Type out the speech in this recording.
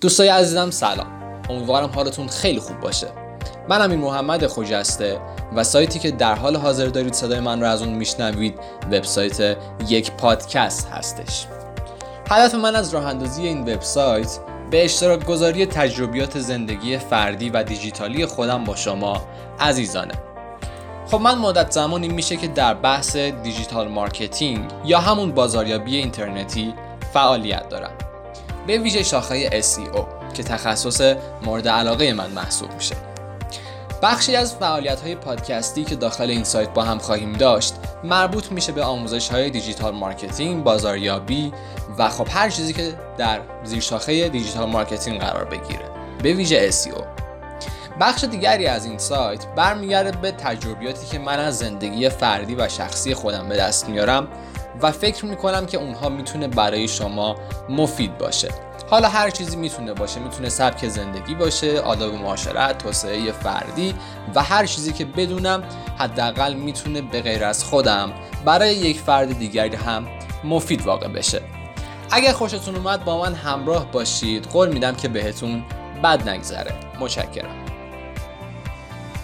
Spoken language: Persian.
دوستای عزیزم سلام. امیدوارم حالتون خیلی خوب باشه. من امین محمد خجسته و سایتی که در حال حاضر دارید صدای من رو از اون میشنوید وبسایت یک پادکست هستش. هدف من از راه اندازی این وبسایت به اشتراک گذاری تجربیات زندگی فردی و دیجیتالی خودم با شما عزیزانه. خب من مدت زمانی میشه که در بحث digital marketing یا همون بازاریابی اینترنتی فعالیت دارم. به ویژه شاخه SEO که تخصص مورد علاقه من محسوب میشه. بخشی از فعالیت های پادکستی که داخل این سایت با هم خواهیم داشت مربوط میشه به آموزش های digital marketing، بازاریابی و خب هر چیزی که در زیر شاخه digital marketing قرار بگیره به ویژه SEO بخش دیگری از این سایت برمیگرده به تجربیاتی که من از زندگی فردی و شخصی خودم به دست میارم و فکر می‌کنم که اونها می‌تونه برای شما مفید باشه. حالا هر چیزی می‌تونه باشه می‌تونه سبک زندگی باشه آداب معاشرت توسعه فردی و هر چیزی که بدونم حداقل می‌تونه به غیر از خودم برای یک فرد دیگری هم مفید واقع بشه. اگر خوشتون اومد با من همراه باشید. قول میدم که بهتون بد نگذره. متشکرم.